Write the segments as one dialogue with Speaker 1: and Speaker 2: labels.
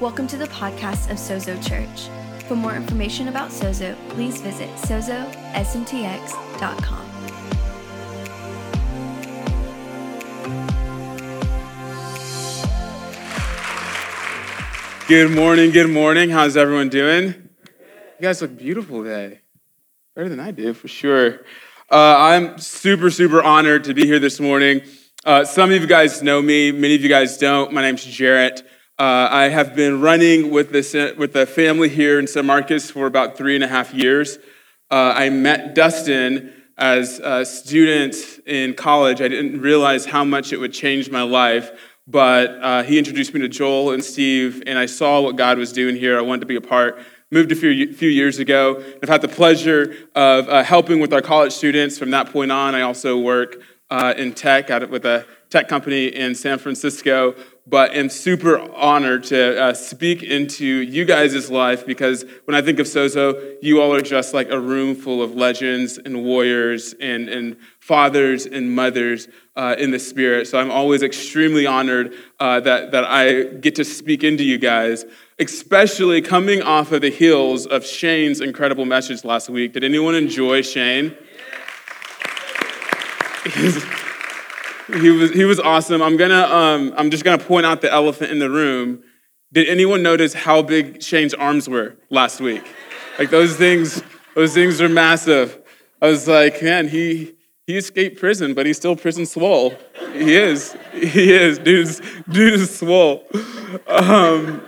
Speaker 1: Welcome to the podcast of Sozo Church. For more information about Sozo, please visit sozosmtx.com.
Speaker 2: Good morning, good morning. How's everyone doing? You guys look beautiful today. Better than I did, for sure. Uh, I'm super, super honored to be here this morning. Uh, some of you guys know me, many of you guys don't. My name's Jarrett. Uh, I have been running with the, with the family here in San Marcos for about three and a half years. Uh, I met Dustin as a student in college. I didn't realize how much it would change my life but uh, he introduced me to Joel and Steve, and I saw what God was doing here. I wanted to be a part. Moved a few, few years ago. I've had the pleasure of uh, helping with our college students from that point on. I also work uh, in tech at, with a tech company in San Francisco, but am super honored to uh, speak into you guys' life because when I think of Sozo, you all are just like a room full of legends and warriors and, and fathers and mothers uh, in the spirit. So I'm always extremely honored uh, that, that I get to speak into you guys, especially coming off of the heels of Shane's incredible message last week. Did anyone enjoy Shane? He was he was awesome. I'm gonna um, I'm just gonna point out the elephant in the room. Did anyone notice how big Shane's arms were last week? Like those things, those things are massive. I was like, man, he he escaped prison, but he's still prison swole. He is. He is. Dude's dude is swole. Um,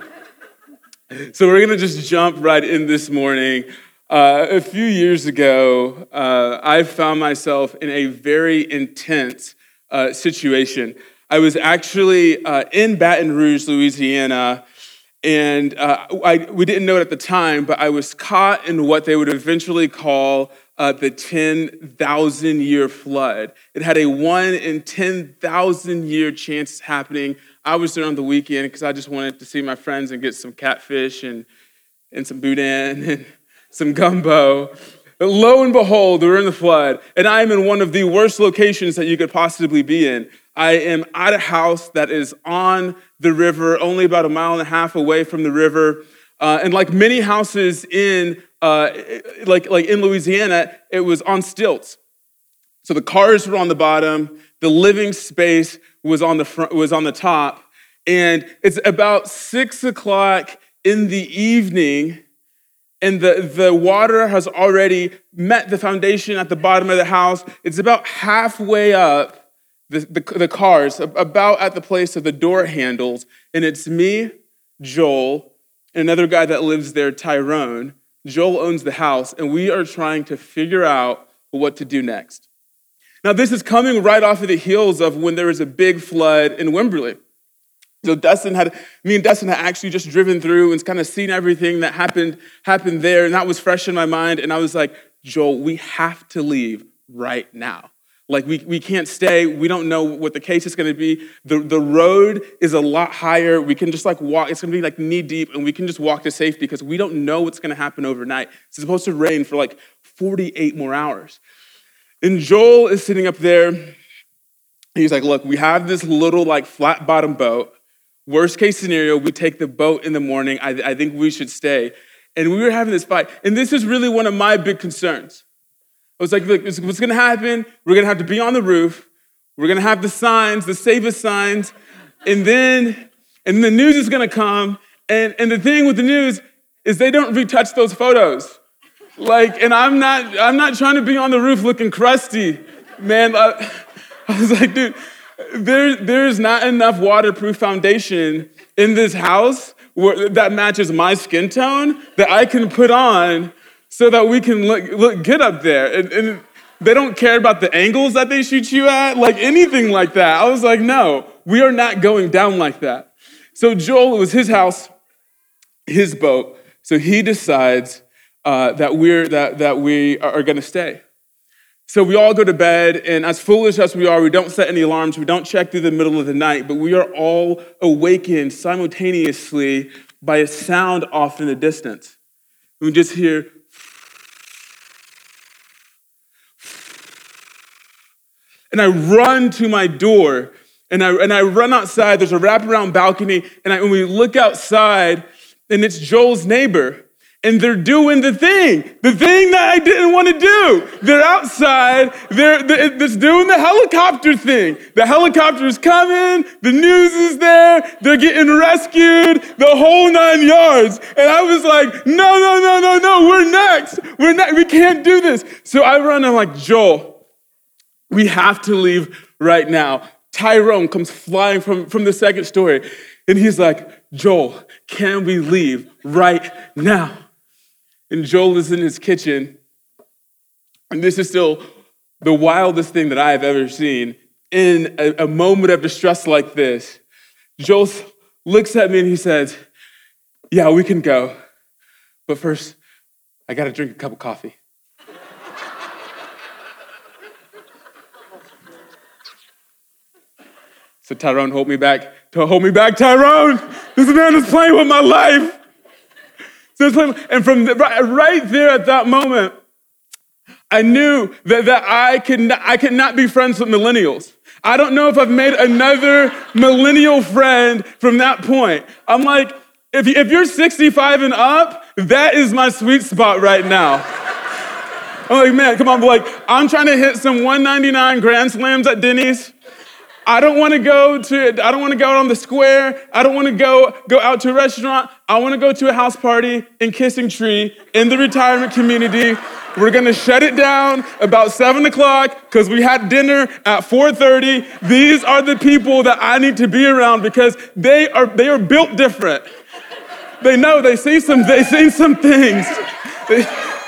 Speaker 2: so we're gonna just jump right in this morning. Uh, a few years ago, uh, I found myself in a very intense uh, situation. I was actually uh, in Baton Rouge, Louisiana, and uh, I, we didn't know it at the time, but I was caught in what they would eventually call uh, the 10,000 year flood. It had a one in 10,000 year chance happening. I was there on the weekend because I just wanted to see my friends and get some catfish and, and some boudin and some gumbo. But lo and behold, we're in the flood, and I am in one of the worst locations that you could possibly be in. I am at a house that is on the river, only about a mile and a half away from the river. Uh, and like many houses in, uh, like, like in Louisiana, it was on stilts. So the cars were on the bottom, the living space was on the front, was on the top, and it's about six o'clock in the evening and the, the water has already met the foundation at the bottom of the house. It's about halfway up the, the, the, cars, about at the place of the door handles. And it's me, Joel, and another guy that lives there, Tyrone. Joel owns the house, and we are trying to figure out what to do next. Now, this is coming right off of the heels of when there was a big flood in Wimberley. So Dustin had, me and Dustin had actually just driven through and kind of seen everything that happened, happened there. And that was fresh in my mind. And I was like, Joel, we have to leave right now. Like we, we can't stay. We don't know what the case is going to be. The, the road is a lot higher. We can just like walk. It's going to be like knee deep and we can just walk to safety because we don't know what's going to happen overnight. It's supposed to rain for like 48 more hours. And Joel is sitting up there. He's like, look, we have this little like flat bottom boat. Worst case scenario, we take the boat in the morning. I, I think we should stay. And we were having this fight. And this is really one of my big concerns. I was like, look, what's going to happen? We're going to have to be on the roof. We're going to have the signs, the save us signs. And then, and the news is going to come. And, and the thing with the news is they don't retouch those photos. Like, and I'm not, I'm not trying to be on the roof looking crusty. Man, I, I was like, dude, there, there's not enough waterproof foundation in this house where, that matches my skin tone that I can put on so that we can look, look good up there. And, and they don't care about the angles that they shoot you at, like anything like that. I was like, no, we are not going down like that. So Joel, it was his house, his boat. So he decides uh, that we're that that we are going to stay. So we all go to bed, and as foolish as we are, we don't set any alarms, we don't check through the middle of the night, but we are all awakened simultaneously by a sound off in the distance. We just hear, and I run to my door, And I, and I run outside, there's a wraparound balcony, and, I, and we look outside, and it's Joel's neighbor and they're doing the thing, the thing that I didn't want to do. They're outside, they're, they're, doing the helicopter thing. The helicopter's coming, the news is there, they're getting rescued, the whole nine yards. And I was like, no, no, no, no, no, we're next. We're next. We can't do this. So I run, I'm like, Joel, we have to leave right now. Tyrone comes flying from, from the second story, and he's like, Joel, can we leave right now? And Joel is in his kitchen. And this is still the wildest thing that I have ever seen. In a, a moment of distress like this, Joel looks at me and he says, Yeah, we can go. But first, I got to drink a cup of coffee. so Tyrone, hold me back. Hold me back, Tyrone. This man is playing with my life. And from the, right there at that moment, I knew that, that I, could not, I could not be friends with millennials. I don't know if I've made another millennial friend from that point. I'm like, if, if you're 65 and up, that is my sweet spot right now. I'm like, man, come on, like, I'm trying to hit some 199 grand slams at Denny's. I don't want to go to I don't want to go out on the square. I don't want to go go out to a restaurant. I want to go to a house party in Kissing Tree in the retirement community. We're gonna shut it down about seven o'clock because we had dinner at 4:30. These are the people that I need to be around because they are they are built different. They know they see some they see some things. They,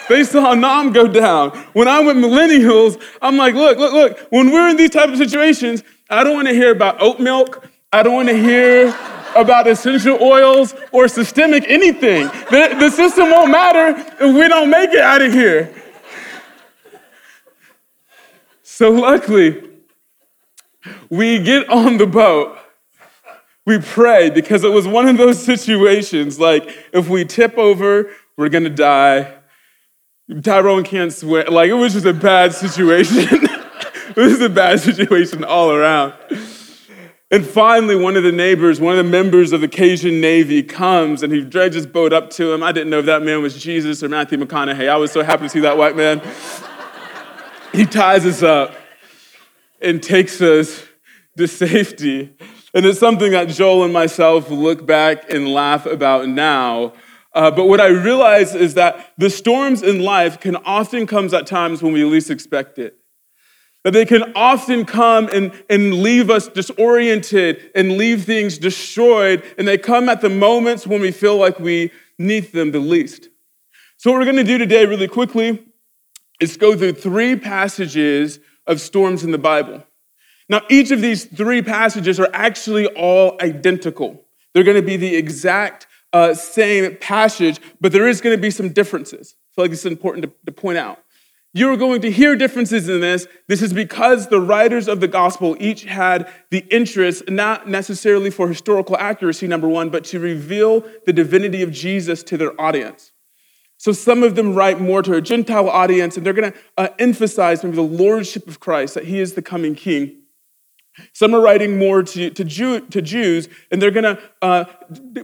Speaker 2: they saw Nam go down. When I went millennials, I'm like, look, look, look. When we're in these type of situations, I don't want to hear about oat milk. I don't want to hear about essential oils or systemic anything. The, the system won't matter if we don't make it out of here. So, luckily, we get on the boat. We pray because it was one of those situations like, if we tip over, we're gonna die. Tyrone can't swim. Like, it was just a bad situation. this is a bad situation all around. And finally, one of the neighbors, one of the members of the Cajun Navy comes and he drags his boat up to him. I didn't know if that man was Jesus or Matthew McConaughey. I was so happy to see that white man. He ties us up and takes us to safety. And it's something that Joel and myself look back and laugh about now. Uh, but what I realize is that the storms in life can often come at times when we least expect it. That they can often come and, and leave us disoriented and leave things destroyed. And they come at the moments when we feel like we need them the least. So, what we're going to do today, really quickly, is go through three passages of storms in the Bible. Now, each of these three passages are actually all identical. They're going to be the exact uh, same passage, but there is going to be some differences. Feel like it's important to, to point out. You're going to hear differences in this. This is because the writers of the gospel each had the interest, not necessarily for historical accuracy, number one, but to reveal the divinity of Jesus to their audience. So some of them write more to a Gentile audience, and they're going to uh, emphasize maybe the lordship of Christ, that he is the coming king. Some are writing more to, to, Jew, to Jews, and they're going to uh,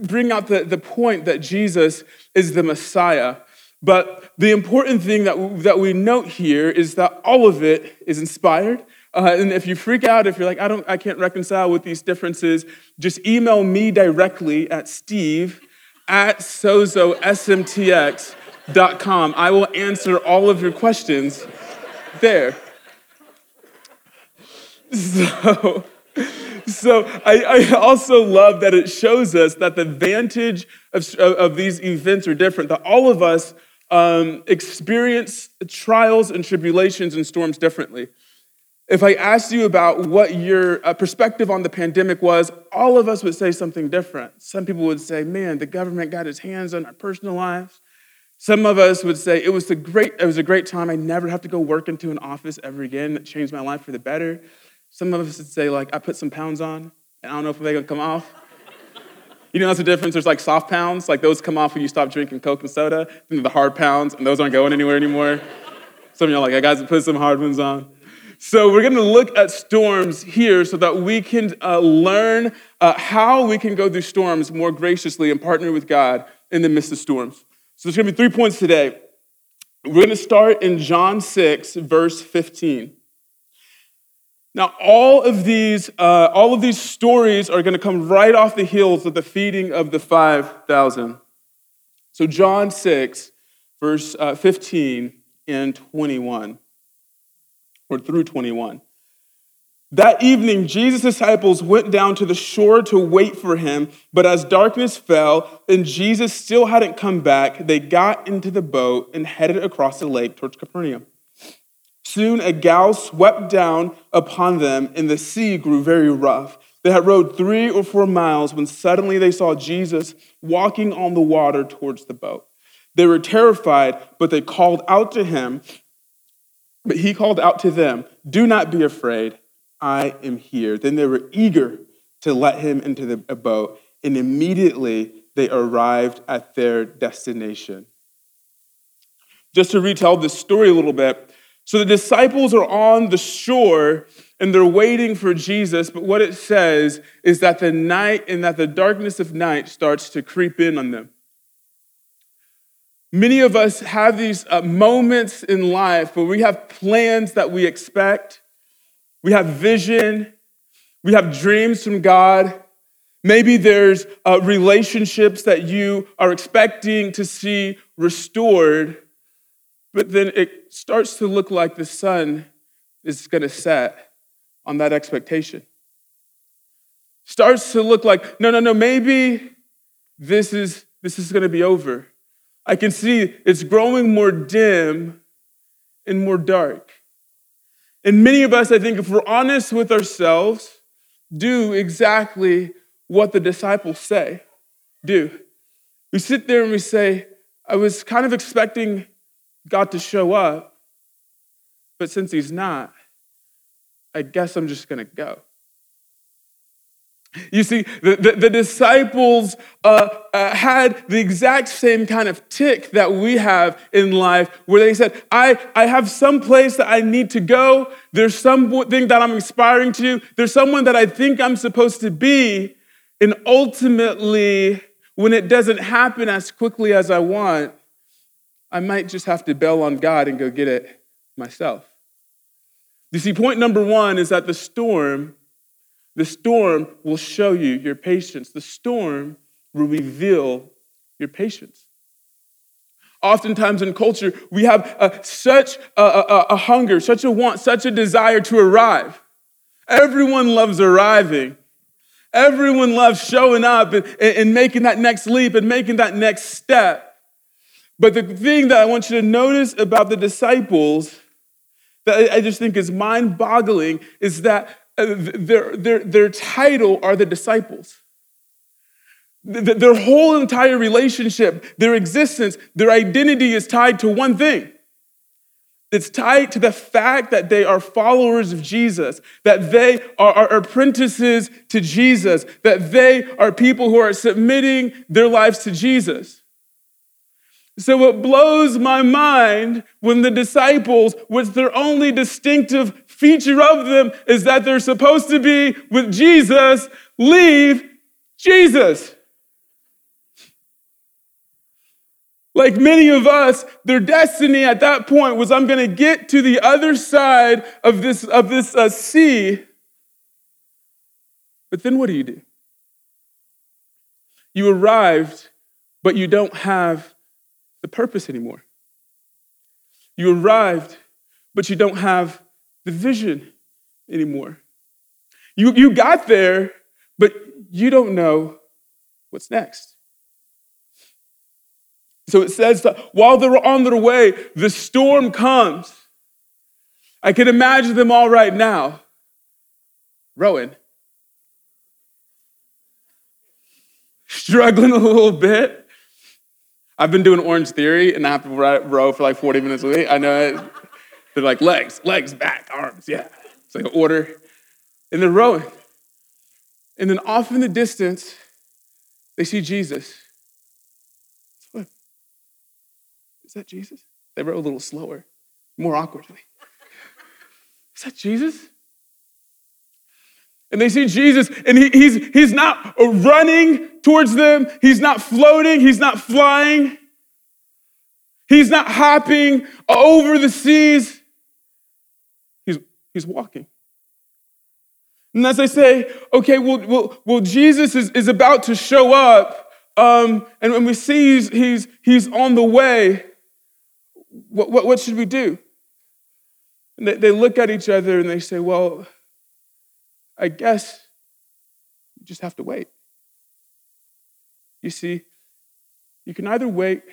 Speaker 2: bring out the, the point that Jesus is the Messiah. But the important thing that, that we note here is that all of it is inspired. Uh, and if you freak out, if you're like, I, don't, I can't reconcile with these differences, just email me directly at steve at sozosmtx.com. I will answer all of your questions there. So, so I, I, also love that it shows us that the vantage of, of these events are different, that all of us um, experience trials and tribulations and storms differently. If I asked you about what your uh, perspective on the pandemic was, all of us would say something different. Some people would say, man, the government got its hands on our personal lives. Some of us would say, it was, a great, it was a great time. I never have to go work into an office ever again. That changed my life for the better. Some of us would say, like, I put some pounds on, and I don't know if they're gonna come off. You know, that's the difference. There's like soft pounds, like those come off when you stop drinking Coke and soda. Then the hard pounds, and those aren't going anywhere anymore. Some of y'all like, I got to put some hard ones on. So, we're going to look at storms here so that we can uh, learn uh, how we can go through storms more graciously and partner with God in the midst of storms. So, there's going to be three points today. We're going to start in John 6, verse 15. Now, all of these, uh, all of these stories are going to come right off the heels of the feeding of the 5,000. So, John 6, verse uh, 15 and 21, or through 21. That evening, Jesus' disciples went down to the shore to wait for him, but as darkness fell and Jesus still hadn't come back, they got into the boat and headed across the lake towards Capernaum. Soon a gale swept down upon them, and the sea grew very rough. They had rowed three or four miles when suddenly they saw Jesus walking on the water towards the boat. They were terrified, but they called out to him. But he called out to them, Do not be afraid. I am here. Then they were eager to let him into the boat, and immediately they arrived at their destination. Just to retell this story a little bit, so the disciples are on the shore and they're waiting for Jesus, but what it says is that the night and that the darkness of night starts to creep in on them. Many of us have these uh, moments in life where we have plans that we expect, we have vision, we have dreams from God. Maybe there's uh, relationships that you are expecting to see restored, but then it starts to look like the sun is going to set on that expectation. Starts to look like, no, no, no, maybe this is, this is going to be over. I can see it's growing more dim and more dark. And many of us, I think, if we're honest with ourselves, do exactly what the disciples say. Do. We sit there and we say, I was kind of expecting God to show up, but since He's not, I guess I'm just going to go. You see, the, the, the disciples uh, uh, had the exact same kind of tick that we have in life, where they said, I, I have some place that I need to go. There's something that I'm aspiring to. There's someone that I think I'm supposed to be. And ultimately, when it doesn't happen as quickly as I want, I might just have to bail on God and go get it myself. You see, point number one is that the storm the storm will show you your patience. The storm will reveal your patience. Oftentimes in culture, we have uh, such a, a, a hunger, such a want, such a desire to arrive. Everyone loves arriving. Everyone loves showing up and, and making that next leap and making that next step. But the thing that I want you to notice about the disciples that I just think is mind boggling is that uh, their, their, their title are the disciples. Their whole entire relationship, their existence, their identity is tied to one thing. It's tied to the fact that they are followers of Jesus, that they are, are, apprentices to Jesus, that they are people who are submitting their lives to Jesus. So it blows my mind when the disciples, with their only distinctive feature of them is that they're supposed to be with Jesus, leave Jesus. Like many of us, their destiny at that point was I'm going to get to the other side of this, of this uh, sea. But then what do you do? You arrived, but you don't have the purpose anymore. You arrived, but you don't have the vision anymore. You, you got there, but you don't know what's next. So it says that while they were on their way, the storm comes. I can imagine them all right now. Rowing. Struggling a little bit. I've been doing Orange Theory and I have to row for like 40 minutes a week. I know it. They're like legs, legs, back, arms. Yeah. It's like an order. And they're rowing. And then off in the distance, they see Jesus. What? Is that Jesus? They row a little slower, more awkwardly. Is that Jesus? And they see Jesus, and he, he's, he's not running towards them. He's not floating. He's not flying. He's not hopping over the seas. He's, he's walking. And as I say, okay, well, well, well Jesus is, is about to show up, um, and when we see he's, he's, he's on the way, what, what, what should we do? And they, they look at each other and they say, well, I guess you just have to wait. You see, you can either wait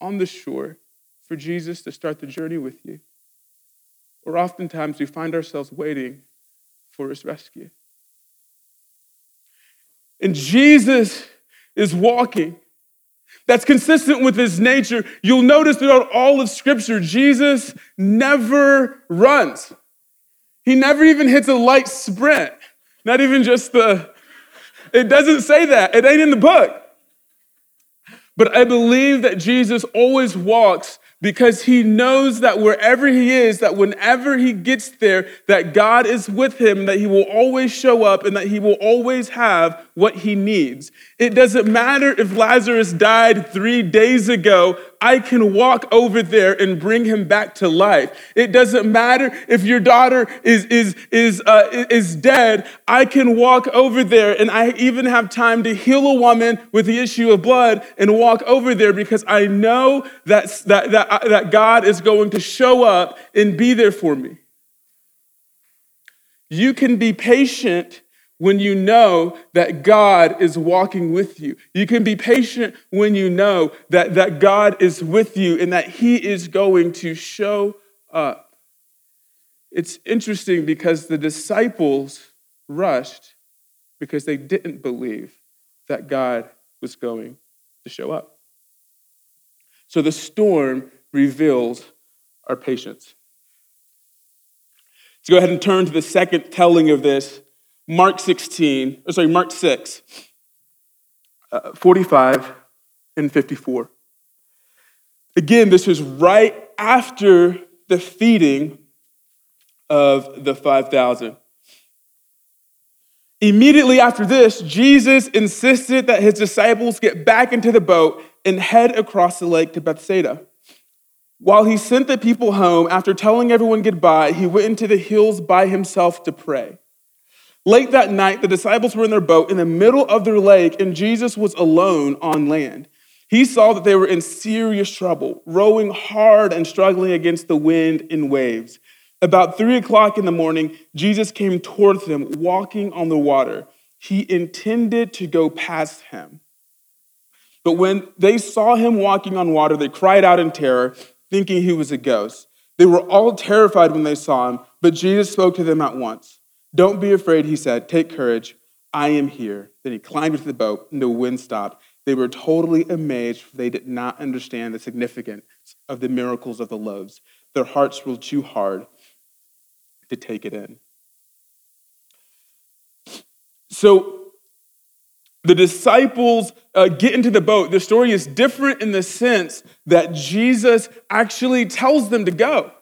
Speaker 2: on the shore for Jesus to start the journey with you, or oftentimes we find ourselves waiting for his rescue. And Jesus is walking. That's consistent with his nature. You'll notice throughout all of Scripture, Jesus never runs. He never even hits a light sprint, not even just the, it doesn't say that. It ain't in the book. But I believe that Jesus always walks because he knows that wherever he is, that whenever he gets there, that God is with him, that he will always show up and that he will always have what he needs. It doesn't matter if Lazarus died three days ago, I can walk over there and bring him back to life. It doesn't matter if your daughter is, is, is, uh, is dead, I can walk over there and I even have time to heal a woman with the issue of blood and walk over there because I know that, that, that, uh, that God is going to show up and be there for me. You can be patient when you know that God is walking with you. You can be patient when you know that, that God is with you and that He is going to show up. It's interesting because the disciples rushed because they didn't believe that God was going to show up. So the storm reveals our patience. Let's go ahead and turn to the second telling of this Mark 16, or sorry, Mark 6, uh, 45 and 54. Again, this is right after the feeding of the 5,000. Immediately after this, Jesus insisted that his disciples get back into the boat and head across the lake to Bethsaida. While he sent the people home, after telling everyone goodbye, he went into the hills by himself to pray. Late that night, the disciples were in their boat in the middle of their lake, and Jesus was alone on land. He saw that they were in serious trouble, rowing hard and struggling against the wind and waves. About three o'clock in the morning, Jesus came towards them, walking on the water. He intended to go past him. But when they saw him walking on water, they cried out in terror, thinking he was a ghost. They were all terrified when they saw him, but Jesus spoke to them at once. Don't be afraid, he said. Take courage. I am here. Then he climbed into the boat, and the wind stopped. They were totally amazed, for they did not understand the significance of the miracles of the loaves. Their hearts were too hard to take it in. So the disciples uh, get into the boat. The story is different in the sense that Jesus actually tells them to go.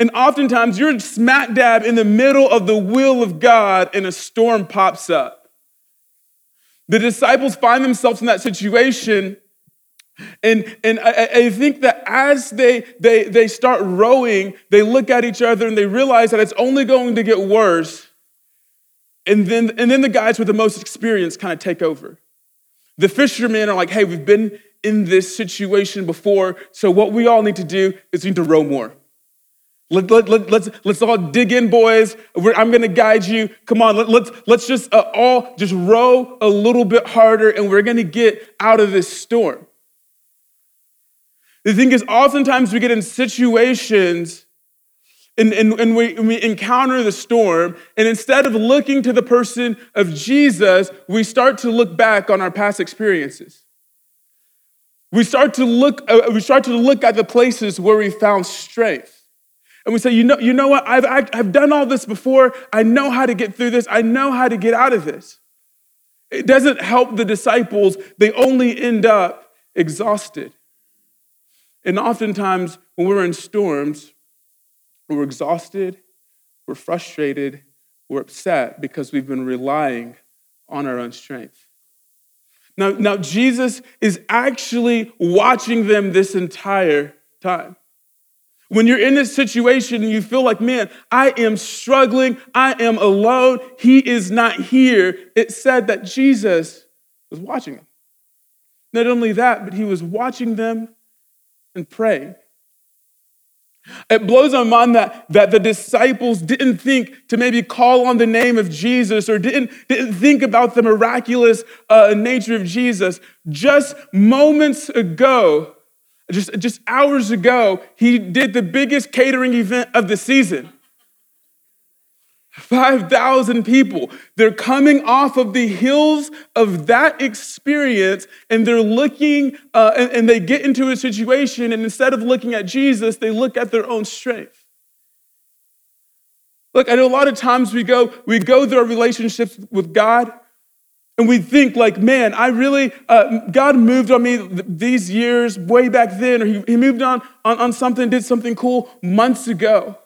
Speaker 2: And oftentimes you're smack dab in the middle of the will of God and a storm pops up. The disciples find themselves in that situation. And, and I, I think that as they, they, they start rowing, they look at each other and they realize that it's only going to get worse. And then, and then the guys with the most experience kind of take over. The fishermen are like, hey, we've been in this situation before, so what we all need to do is we need to row more. Let, let, let, let's, let's all dig in, boys. We're, I'm going to guide you. Come on, let, let's, let's just uh, all just row a little bit harder and we're going to get out of this storm. The thing is, oftentimes we get in situations and, and, and, we, we encounter the storm, and instead of looking to the person of Jesus, we start to look back on our past experiences. We start to look, uh, we start to look at the places where we found strength. And we say, you know, you know what? I've, I've done all this before. I know how to get through this. I know how to get out of this. It doesn't help the disciples. They only end up exhausted. And oftentimes, when we're in storms, we're exhausted, we're frustrated, we're upset because we've been relying on our own strength. Now, now Jesus is actually watching them this entire time. When you're in this situation and you feel like, man, I am struggling, I am alone, he is not here, it said that Jesus was watching them. Not only that, but he was watching them and praying. It blows my mind that, that the disciples didn't think to maybe call on the name of Jesus or didn't, didn't think about the miraculous uh, nature of Jesus. Just moments ago, just, just hours ago, he did the biggest catering event of the season. 5,000 people. They're coming off of the hills of that experience and they're looking uh, and, and they get into a situation, and instead of looking at Jesus, they look at their own strength. Look, I know a lot of times we go, we go through our relationships with God and we think like, man, I really, uh, God moved on me these years way back then, or he, he moved on, on, on something, did something cool months ago.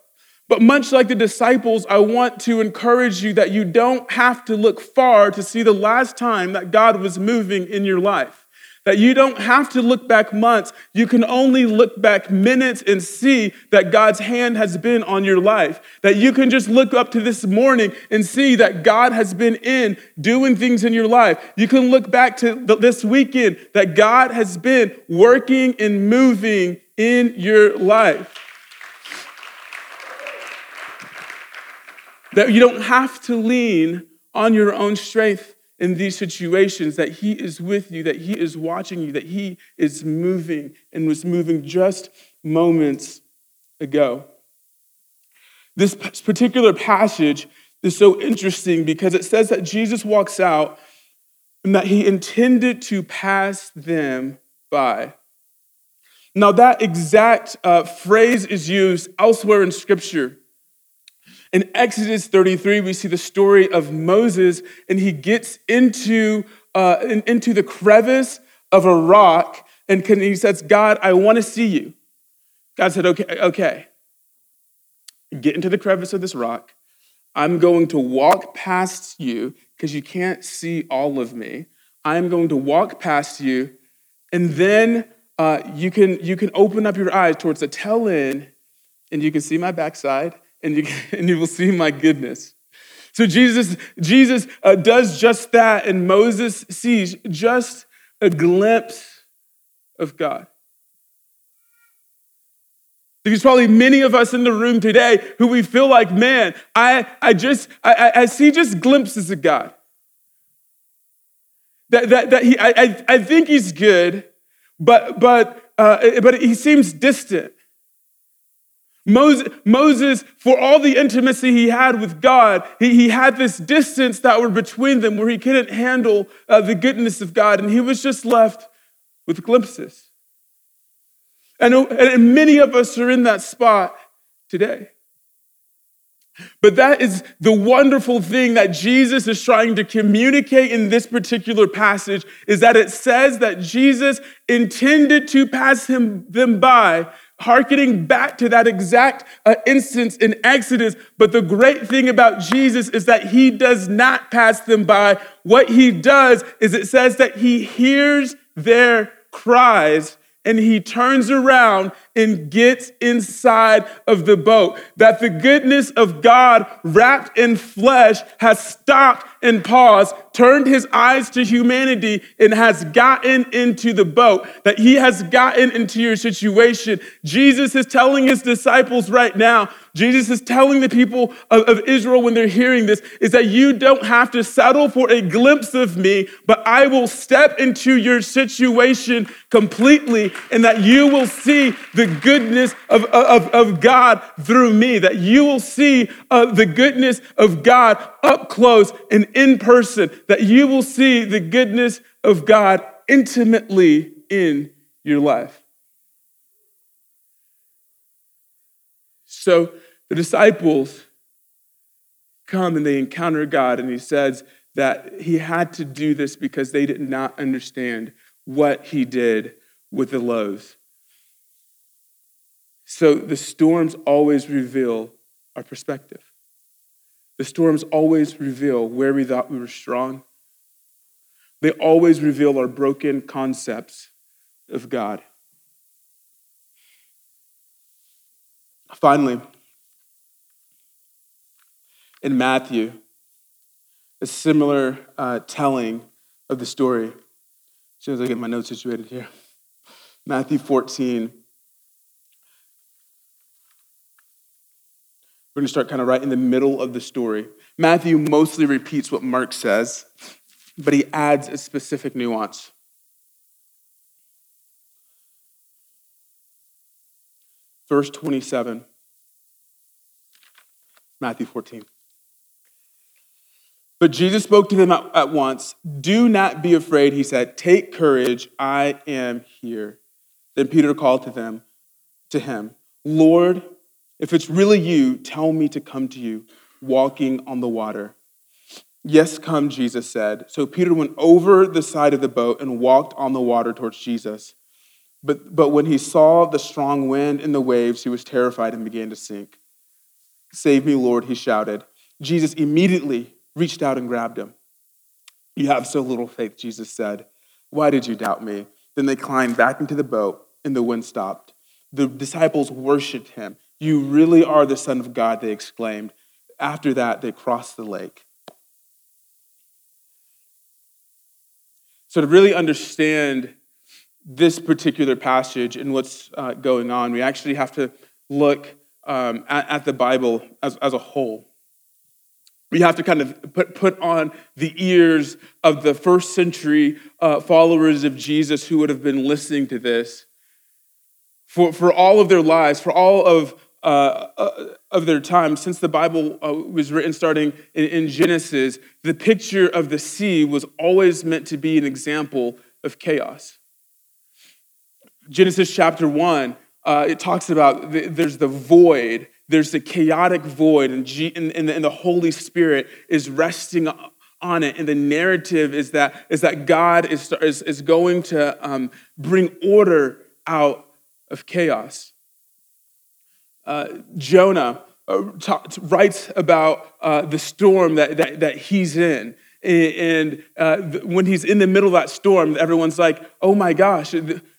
Speaker 2: But much like the disciples, I want to encourage you that you don't have to look far to see the last time that God was moving in your life. That you don't have to look back months. You can only look back minutes and see that God's hand has been on your life. That you can just look up to this morning and see that God has been in doing things in your life. You can look back to this weekend that God has been working and moving in your life. That you don't have to lean on your own strength in these situations, that He is with you, that He is watching you, that He is moving and was moving just moments ago. This particular passage is so interesting because it says that Jesus walks out and that He intended to pass them by. Now, that exact uh, phrase is used elsewhere in Scripture. In Exodus 33, we see the story of Moses, and he gets into, uh, in, into the crevice of a rock, and can, he says, God, I want to see you. God said, okay, okay. Get into the crevice of this rock. I'm going to walk past you because you can't see all of me. I'm going to walk past you, and then uh, you, can, you can open up your eyes towards the tail end, and you can see my backside, and you, and you will see my goodness. So Jesus, Jesus uh, does just that, and Moses sees just a glimpse of God. There's probably many of us in the room today who we feel like, man, I, I just, I, I see just glimpses of God. That, that, that he, I, I think he's good, but, but, uh, but he seems distant. Moses, Moses, for all the intimacy he had with God, he, he had this distance that were between them where he couldn't handle uh, the goodness of God, and he was just left with glimpses. And, and many of us are in that spot today. But that is the wonderful thing that Jesus is trying to communicate in this particular passage is that it says that Jesus intended to pass him, them by Harkening back to that exact uh, instance in Exodus. But the great thing about Jesus is that he does not pass them by. What he does is it says that he hears their cries and he turns around and gets inside of the boat. That the goodness of God wrapped in flesh has stopped and paused, turned his eyes to humanity, and has gotten into the boat. That he has gotten into your situation. Jesus is telling his disciples right now, Jesus is telling the people of, of, Israel when they're hearing this, is that you don't have to settle for a glimpse of me, but I will step into your situation completely, and that you will see the the goodness of, of, of God through me, that you will see uh, the goodness of God up close and in person, that you will see the goodness of God intimately in your life. So the disciples come and they encounter God, and he says that he had to do this because they did not understand what he did with the loaves. So the storms always reveal our perspective. The storms always reveal where we thought we were strong. They always reveal our broken concepts of God. Finally, in Matthew, a similar uh, telling of the story. As soon as I get my notes situated here. Matthew 14. We're going to start kind of right in the middle of the story. Matthew mostly repeats what Mark says, but he adds a specific nuance. Verse 27, Matthew 14. But Jesus spoke to them at once. Do not be afraid, he said. Take courage, I am here. Then Peter called to them, to him, Lord, if it's really you, tell me to come to you, walking on the water. Yes, come, Jesus said. So Peter went over the side of the boat and walked on the water towards Jesus. But, but when he saw the strong wind and the waves, he was terrified and began to sink. Save me, Lord, he shouted. Jesus immediately reached out and grabbed him. You have so little faith, Jesus said. Why did you doubt me? Then they climbed back into the boat, and the wind stopped. The disciples worshiped him. You really are the Son of God, they exclaimed. After that, they crossed the lake. So, to really understand this particular passage and what's uh, going on, we actually have to look um, at, at, the Bible as, as a whole. We have to kind of put, put on the ears of the first century uh, followers of Jesus who would have been listening to this. For, for all of their lives, for all of, uh, uh, of their time, since the Bible uh, was written starting in, in Genesis, the picture of the sea was always meant to be an example of chaos. Genesis chapter 1, uh, it talks about the, there's the void, there's the chaotic void, and, G, and, and, the, and, the, Holy Spirit is resting on it. And the narrative is that, is that God is, is, is going to um, bring order out of chaos. Uh, Jonah uh, writes about uh, the storm that, that, that he's in. And uh, when he's in the middle of that storm, everyone's like, oh my gosh,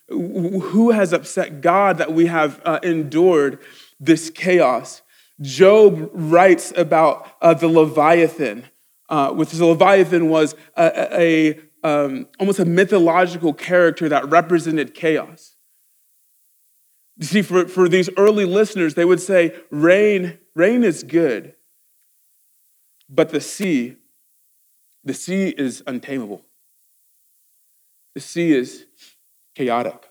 Speaker 2: who has upset God that we have uh, endured this chaos? Job writes about uh, the Leviathan, which the Leviathan was a, a um, almost a mythological character that represented chaos. You see, for, for these early listeners, they would say, rain, rain is good, but the sea, the sea is untamable. The sea is chaotic.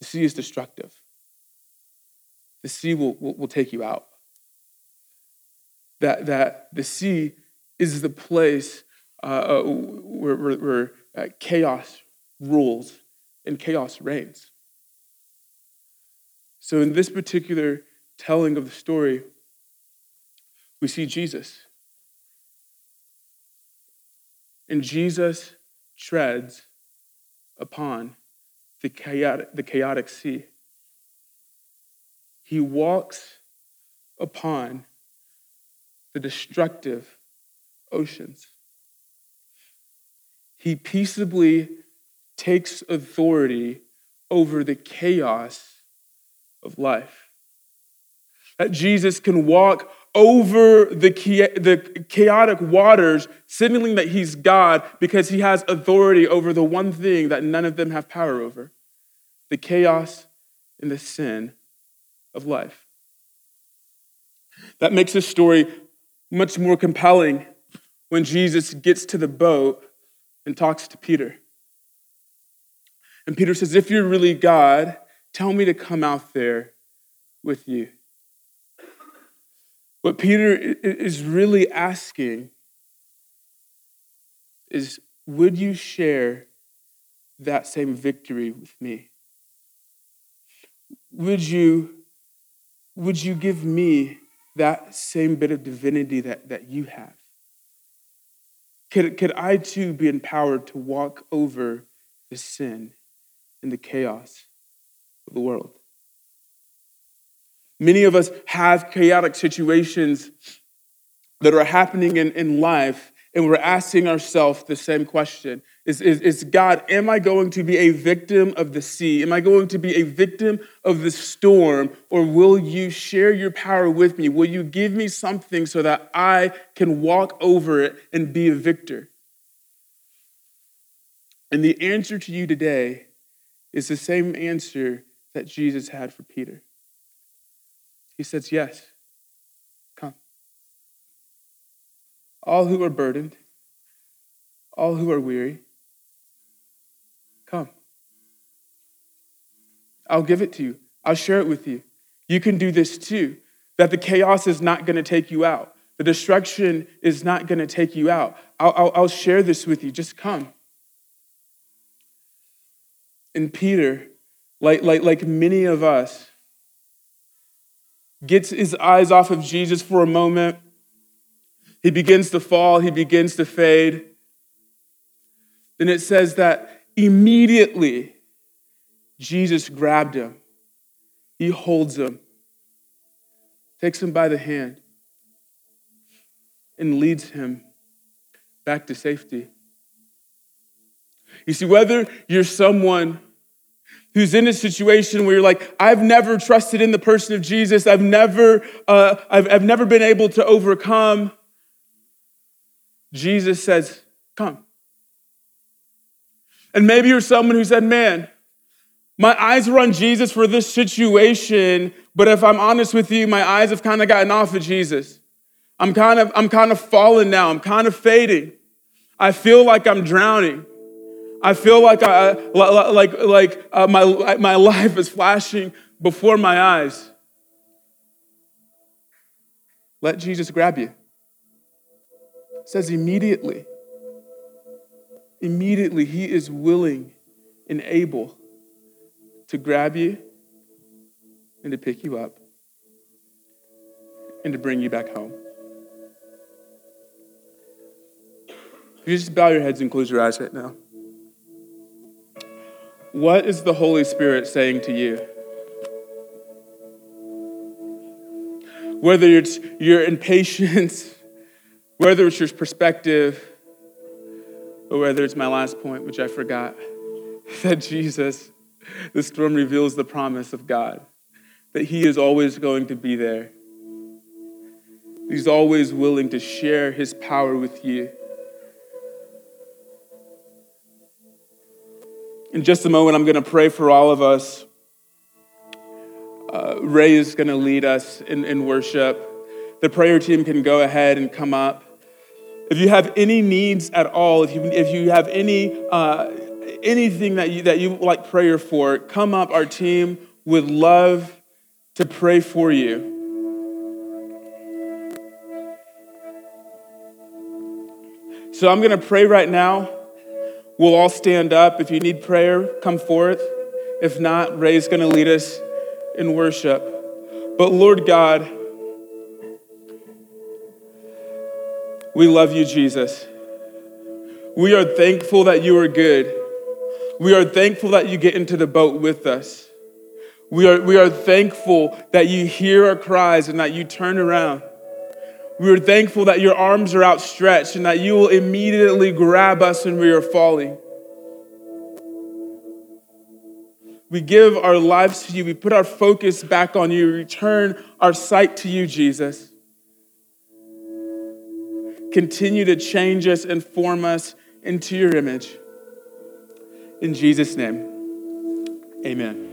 Speaker 2: The sea is destructive. The sea will, will, will take you out. That, that the sea is the place uh, uh where, where, where uh, chaos rules and chaos reigns. So, in this particular telling of the story, we see Jesus. And Jesus treads upon the chaotic, the chaotic sea. He walks upon the destructive oceans. He peaceably takes authority over the chaos of life. That Jesus can walk over the, the chaotic waters, signaling that he's God because he has authority over the one thing that none of them have power over the chaos and the sin of life. That makes this story much more compelling when Jesus gets to the boat and talks to Peter. And Peter says, If you're really God, tell me to come out there with you. What Peter is really asking is Would you share that same victory with me? Would you, would you give me that same bit of divinity that, that you have? Could, could I too be empowered to walk over the sin and the chaos of the world? Many of us have chaotic situations that are happening in, in life, and we're asking ourselves the same question is, is, is God, am I going to be a victim of the sea? Am I going to be a victim of the storm? Or will you share your power with me? Will you give me something so that I can walk over it and be a victor? And the answer to you today is the same answer that Jesus had for Peter. He says, Yes, come. All who are burdened, all who are weary, come. I'll give it to you. I'll share it with you. You can do this too. That the chaos is not going to take you out. The destruction is not going to take you out. I'll, I'll, I'll, share this with you. Just come. And Peter, like, like, like many of us, gets his eyes off of Jesus for a moment. He begins to fall, he begins to fade. Then it says that immediately Jesus grabbed him. He holds him, takes him by the hand, and leads him back to safety. You see, whether you're someone who's in a situation where you're like, I've never trusted in the person of Jesus, I've never, uh, I've, I've never been able to overcome, Jesus says, Come. And maybe you're someone who said, Man, my eyes were on Jesus for this situation, but if I'm honest with you, my eyes have kind of gotten off of Jesus. I'm kind of, I'm kind of falling now. I'm kind of fading. I feel like I'm drowning. I feel like, I, like, like uh, my, my life is flashing before my eyes. Let Jesus grab you. It says immediately. Immediately, he is willing and able to grab you and to pick you up and to bring you back home. You just bow your heads and close your eyes right now. What is the Holy Spirit saying to you? Whether it's your impatience, whether it's your perspective, or whether it's my last point, which I forgot, that Jesus, the storm reveals the promise of God, that He is always going to be there. He's always willing to share His power with you. In just a moment, I'm going to pray for all of us. Uh, Ray is going to lead us in, in worship. The prayer team can go ahead and come up. If you have any needs at all, if you, if you have any, uh, anything that you, that you like prayer for, come up. Our team would love to pray for you. So I'm going to pray right now. We'll all stand up. If you need prayer, come forth. If not, Ray's going to lead us in worship. But Lord God, we love you, Jesus. We are thankful that you are good. We are thankful that you get into the boat with us. We are, we are thankful that you hear our cries and that you turn around. We are thankful that your arms are outstretched and that you will immediately grab us when we are falling. We give our lives to you. We put our focus back on you. We return our sight to you, Jesus. Continue to change us and form us into your image. In Jesus' name, amen.